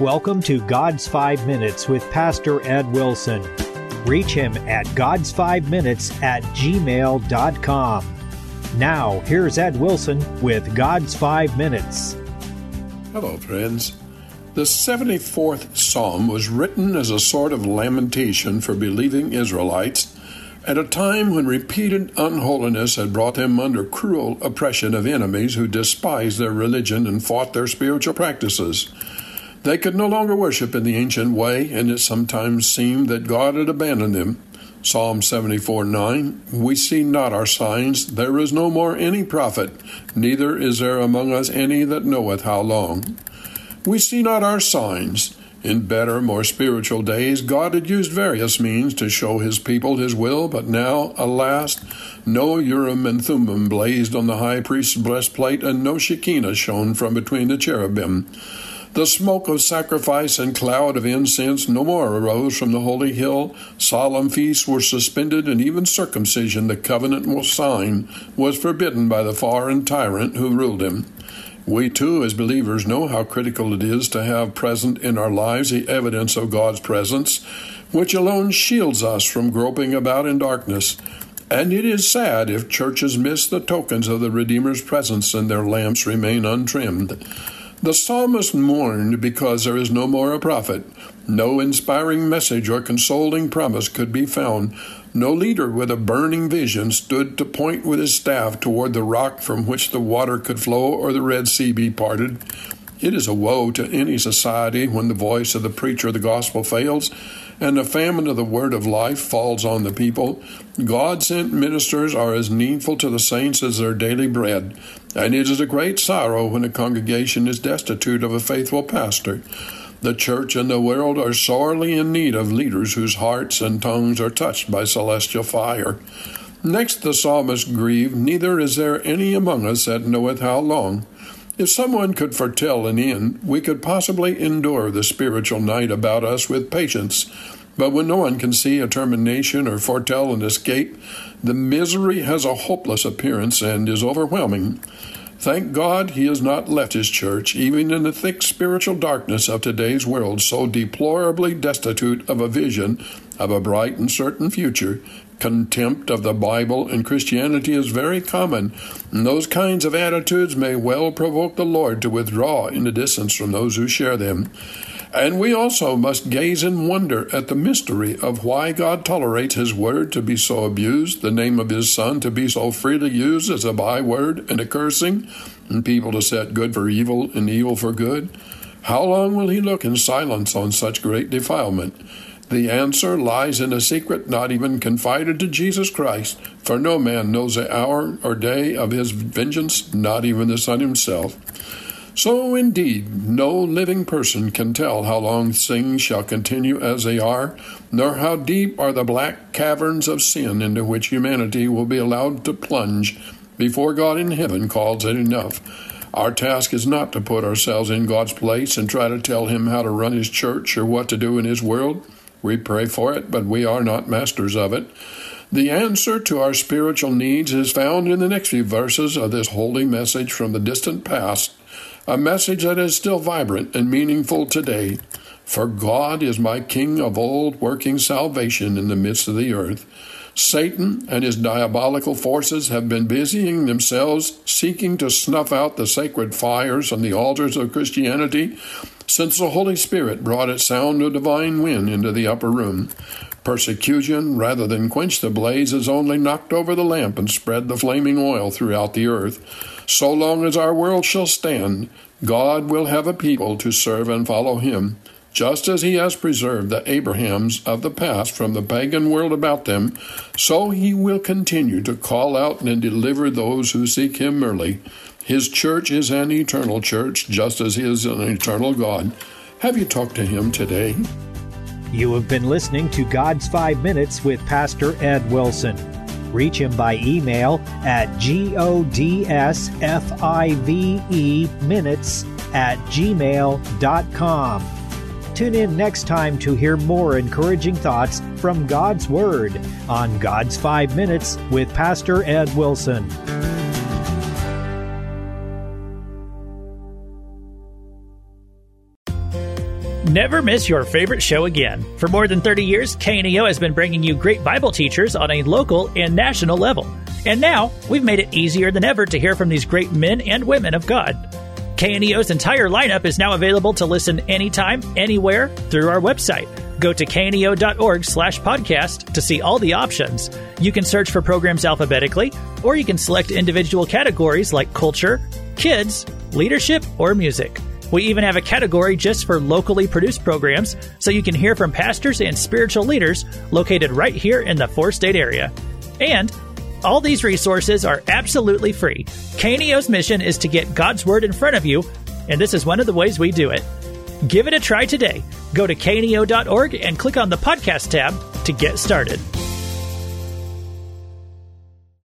Welcome to God's Five Minutes with Pastor Ed Wilson. Reach him at God's Five Minutes at gmail.com. Now, here's Ed Wilson with God's Five Minutes. Hello, friends. The 74th Psalm was written as a sort of lamentation for believing Israelites at a time when repeated unholiness had brought them under cruel oppression of enemies who despised their religion and fought their spiritual practices. They could no longer worship in the ancient way, and it sometimes seemed that God had abandoned them. Psalm 74 9 We see not our signs, there is no more any prophet, neither is there among us any that knoweth how long. We see not our signs. In better, more spiritual days, God had used various means to show his people his will, but now, alas, no Urim and Thummim blazed on the high priest's breastplate, and no Shekinah shone from between the cherubim. The smoke of sacrifice and cloud of incense no more arose from the holy hill. Solemn feasts were suspended, and even circumcision, the covenant was sign, was forbidden by the foreign tyrant who ruled him. We too, as believers, know how critical it is to have present in our lives the evidence of God's presence, which alone shields us from groping about in darkness. And it is sad if churches miss the tokens of the Redeemer's presence and their lamps remain untrimmed. The psalmist mourned because there is no more a prophet. No inspiring message or consoling promise could be found. No leader with a burning vision stood to point with his staff toward the rock from which the water could flow or the Red Sea be parted. It is a woe to any society when the voice of the preacher of the gospel fails and the famine of the word of life falls on the people. God sent ministers are as needful to the saints as their daily bread, and it is a great sorrow when a congregation is destitute of a faithful pastor. The church and the world are sorely in need of leaders whose hearts and tongues are touched by celestial fire. Next, the psalmist grieved, Neither is there any among us that knoweth how long. If someone could foretell an end, we could possibly endure the spiritual night about us with patience. But when no one can see a termination or foretell an escape, the misery has a hopeless appearance and is overwhelming. Thank God he has not left his church, even in the thick spiritual darkness of today's world, so deplorably destitute of a vision of a bright and certain future, Contempt of the Bible and Christianity is very common, and those kinds of attitudes may well provoke the Lord to withdraw in the distance from those who share them. And we also must gaze in wonder at the mystery of why God tolerates His Word to be so abused, the name of His Son to be so freely used as a byword and a cursing, and people to set good for evil and evil for good. How long will He look in silence on such great defilement? The answer lies in a secret not even confided to Jesus Christ, for no man knows the hour or day of his vengeance, not even the Son himself. So indeed, no living person can tell how long things shall continue as they are, nor how deep are the black caverns of sin into which humanity will be allowed to plunge before God in heaven calls it enough. Our task is not to put ourselves in God's place and try to tell Him how to run His church or what to do in His world. We pray for it, but we are not masters of it. The answer to our spiritual needs is found in the next few verses of this holy message from the distant past, a message that is still vibrant and meaningful today. For God is my King of old, working salvation in the midst of the earth. Satan and his diabolical forces have been busying themselves seeking to snuff out the sacred fires on the altars of Christianity since the Holy Spirit brought its sound of divine wind into the upper room. Persecution, rather than quench the blaze, has only knocked over the lamp and spread the flaming oil throughout the earth. So long as our world shall stand, God will have a people to serve and follow Him, just as He has preserved the Abrahams of the past from the pagan world about them, so He will continue to call out and deliver those who seek Him early. His church is an eternal church, just as He is an eternal God. Have you talked to Him today? You have been listening to God's Five Minutes with Pastor Ed Wilson. Reach him by email at godsfive minutes at gmail.com. Tune in next time to hear more encouraging thoughts from God's Word on God's Five Minutes with Pastor Ed Wilson. Never miss your favorite show again. For more than 30 years, KNEO has been bringing you great Bible teachers on a local and national level. And now, we've made it easier than ever to hear from these great men and women of God. KNEO's entire lineup is now available to listen anytime, anywhere through our website. Go to kneo.org slash podcast to see all the options. You can search for programs alphabetically, or you can select individual categories like culture, kids, leadership, or music. We even have a category just for locally produced programs, so you can hear from pastors and spiritual leaders located right here in the four state area. And all these resources are absolutely free. KNEO's mission is to get God's Word in front of you, and this is one of the ways we do it. Give it a try today. Go to kneo.org and click on the podcast tab to get started.